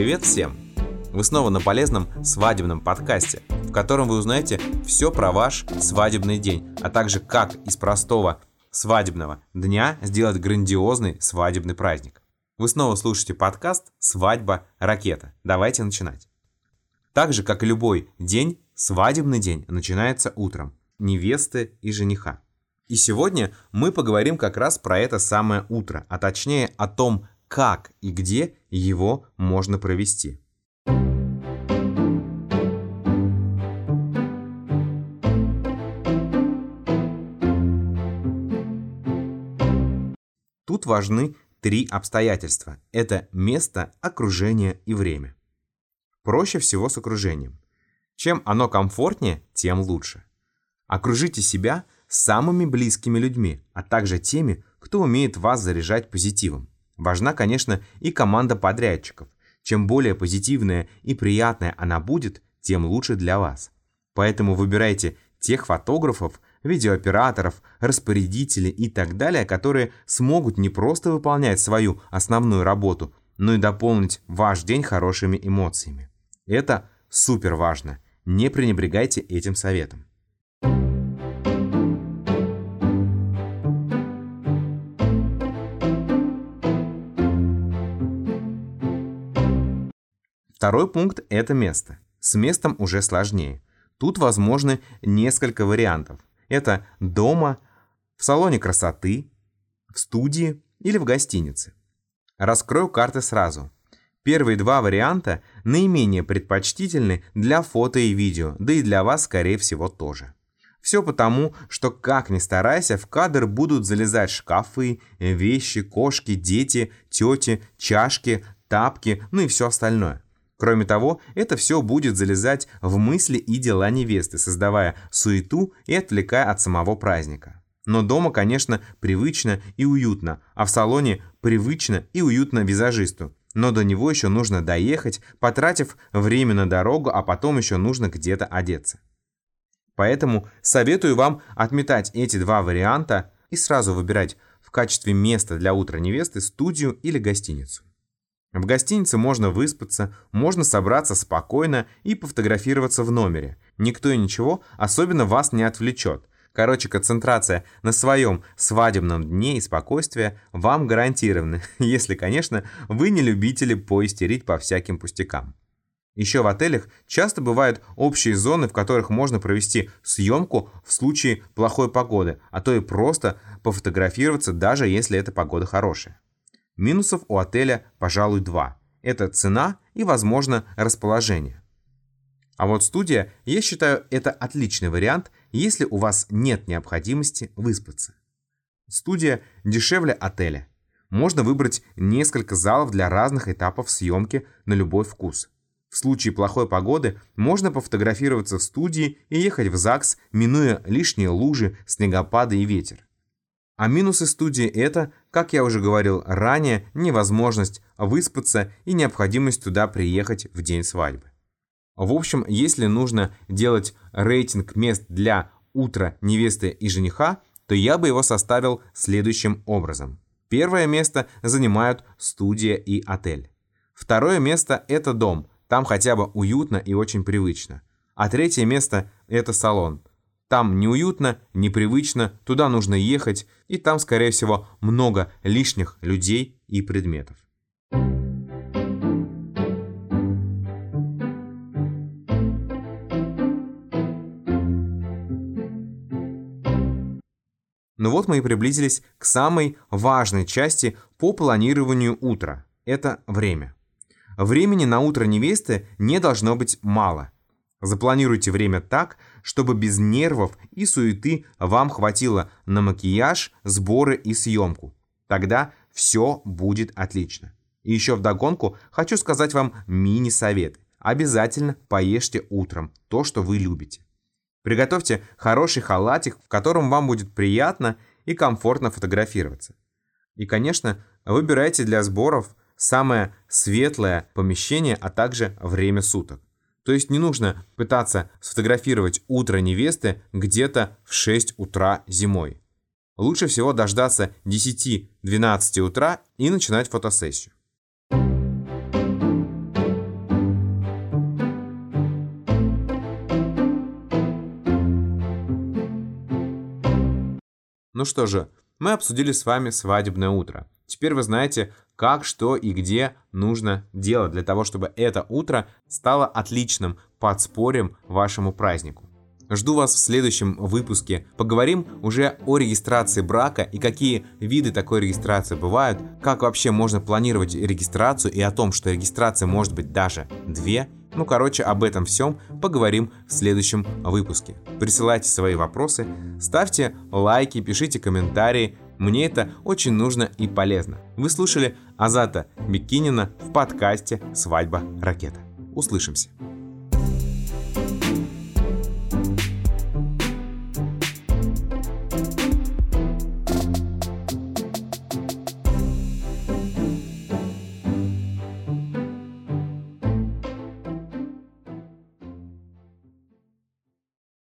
Привет всем! Вы снова на полезном свадебном подкасте, в котором вы узнаете все про ваш свадебный день, а также как из простого свадебного дня сделать грандиозный свадебный праздник. Вы снова слушаете подкаст «Свадьба. Ракета». Давайте начинать. Так же, как и любой день, свадебный день начинается утром невесты и жениха. И сегодня мы поговорим как раз про это самое утро, а точнее о том, как и где его можно провести. Тут важны три обстоятельства. Это место, окружение и время. Проще всего с окружением. Чем оно комфортнее, тем лучше. Окружите себя самыми близкими людьми, а также теми, кто умеет вас заряжать позитивом. Важна, конечно, и команда подрядчиков. Чем более позитивная и приятная она будет, тем лучше для вас. Поэтому выбирайте тех фотографов, видеооператоров, распорядителей и так далее, которые смогут не просто выполнять свою основную работу, но и дополнить ваш день хорошими эмоциями. Это супер важно. Не пренебрегайте этим советом. Второй пункт – это место. С местом уже сложнее. Тут возможны несколько вариантов. Это дома, в салоне красоты, в студии или в гостинице. Раскрою карты сразу. Первые два варианта наименее предпочтительны для фото и видео, да и для вас, скорее всего, тоже. Все потому, что как ни старайся, в кадр будут залезать шкафы, вещи, кошки, дети, тети, чашки, тапки, ну и все остальное. Кроме того, это все будет залезать в мысли и дела невесты, создавая суету и отвлекая от самого праздника. Но дома, конечно, привычно и уютно, а в салоне привычно и уютно визажисту. Но до него еще нужно доехать, потратив время на дорогу, а потом еще нужно где-то одеться. Поэтому советую вам отметать эти два варианта и сразу выбирать в качестве места для утра невесты студию или гостиницу. В гостинице можно выспаться, можно собраться спокойно и пофотографироваться в номере. Никто и ничего особенно вас не отвлечет. Короче, концентрация на своем свадебном дне и спокойствие вам гарантированы, если, конечно, вы не любители поистерить по всяким пустякам. Еще в отелях часто бывают общие зоны, в которых можно провести съемку в случае плохой погоды, а то и просто пофотографироваться, даже если эта погода хорошая. Минусов у отеля, пожалуй, два. Это цена и, возможно, расположение. А вот студия, я считаю, это отличный вариант, если у вас нет необходимости выспаться. Студия дешевле отеля. Можно выбрать несколько залов для разных этапов съемки на любой вкус. В случае плохой погоды можно пофотографироваться в студии и ехать в ЗАГС, минуя лишние лужи, снегопады и ветер. А минусы студии это, как я уже говорил ранее, невозможность выспаться и необходимость туда приехать в день свадьбы. В общем, если нужно делать рейтинг мест для утра невесты и жениха, то я бы его составил следующим образом. Первое место занимают студия и отель. Второе место – это дом, там хотя бы уютно и очень привычно. А третье место – это салон – там неуютно, непривычно, туда нужно ехать, и там, скорее всего, много лишних людей и предметов. Ну вот мы и приблизились к самой важной части по планированию утра. Это время. Времени на утро невесты не должно быть мало – Запланируйте время так, чтобы без нервов и суеты вам хватило на макияж, сборы и съемку. Тогда все будет отлично. И еще вдогонку хочу сказать вам мини-совет. Обязательно поешьте утром то, что вы любите. Приготовьте хороший халатик, в котором вам будет приятно и комфортно фотографироваться. И, конечно, выбирайте для сборов самое светлое помещение, а также время суток. То есть не нужно пытаться сфотографировать утро невесты где-то в 6 утра зимой. Лучше всего дождаться 10-12 утра и начинать фотосессию. Ну что же, мы обсудили с вами свадебное утро. Теперь вы знаете, как, что и где нужно делать для того, чтобы это утро стало отличным подспорьем вашему празднику. Жду вас в следующем выпуске. Поговорим уже о регистрации брака и какие виды такой регистрации бывают, как вообще можно планировать регистрацию и о том, что регистрация может быть даже две. Ну, короче, об этом всем поговорим в следующем выпуске. Присылайте свои вопросы, ставьте лайки, пишите комментарии. Мне это очень нужно и полезно. Вы слушали Азата Бикинина в подкасте «Свадьба ракета». Услышимся.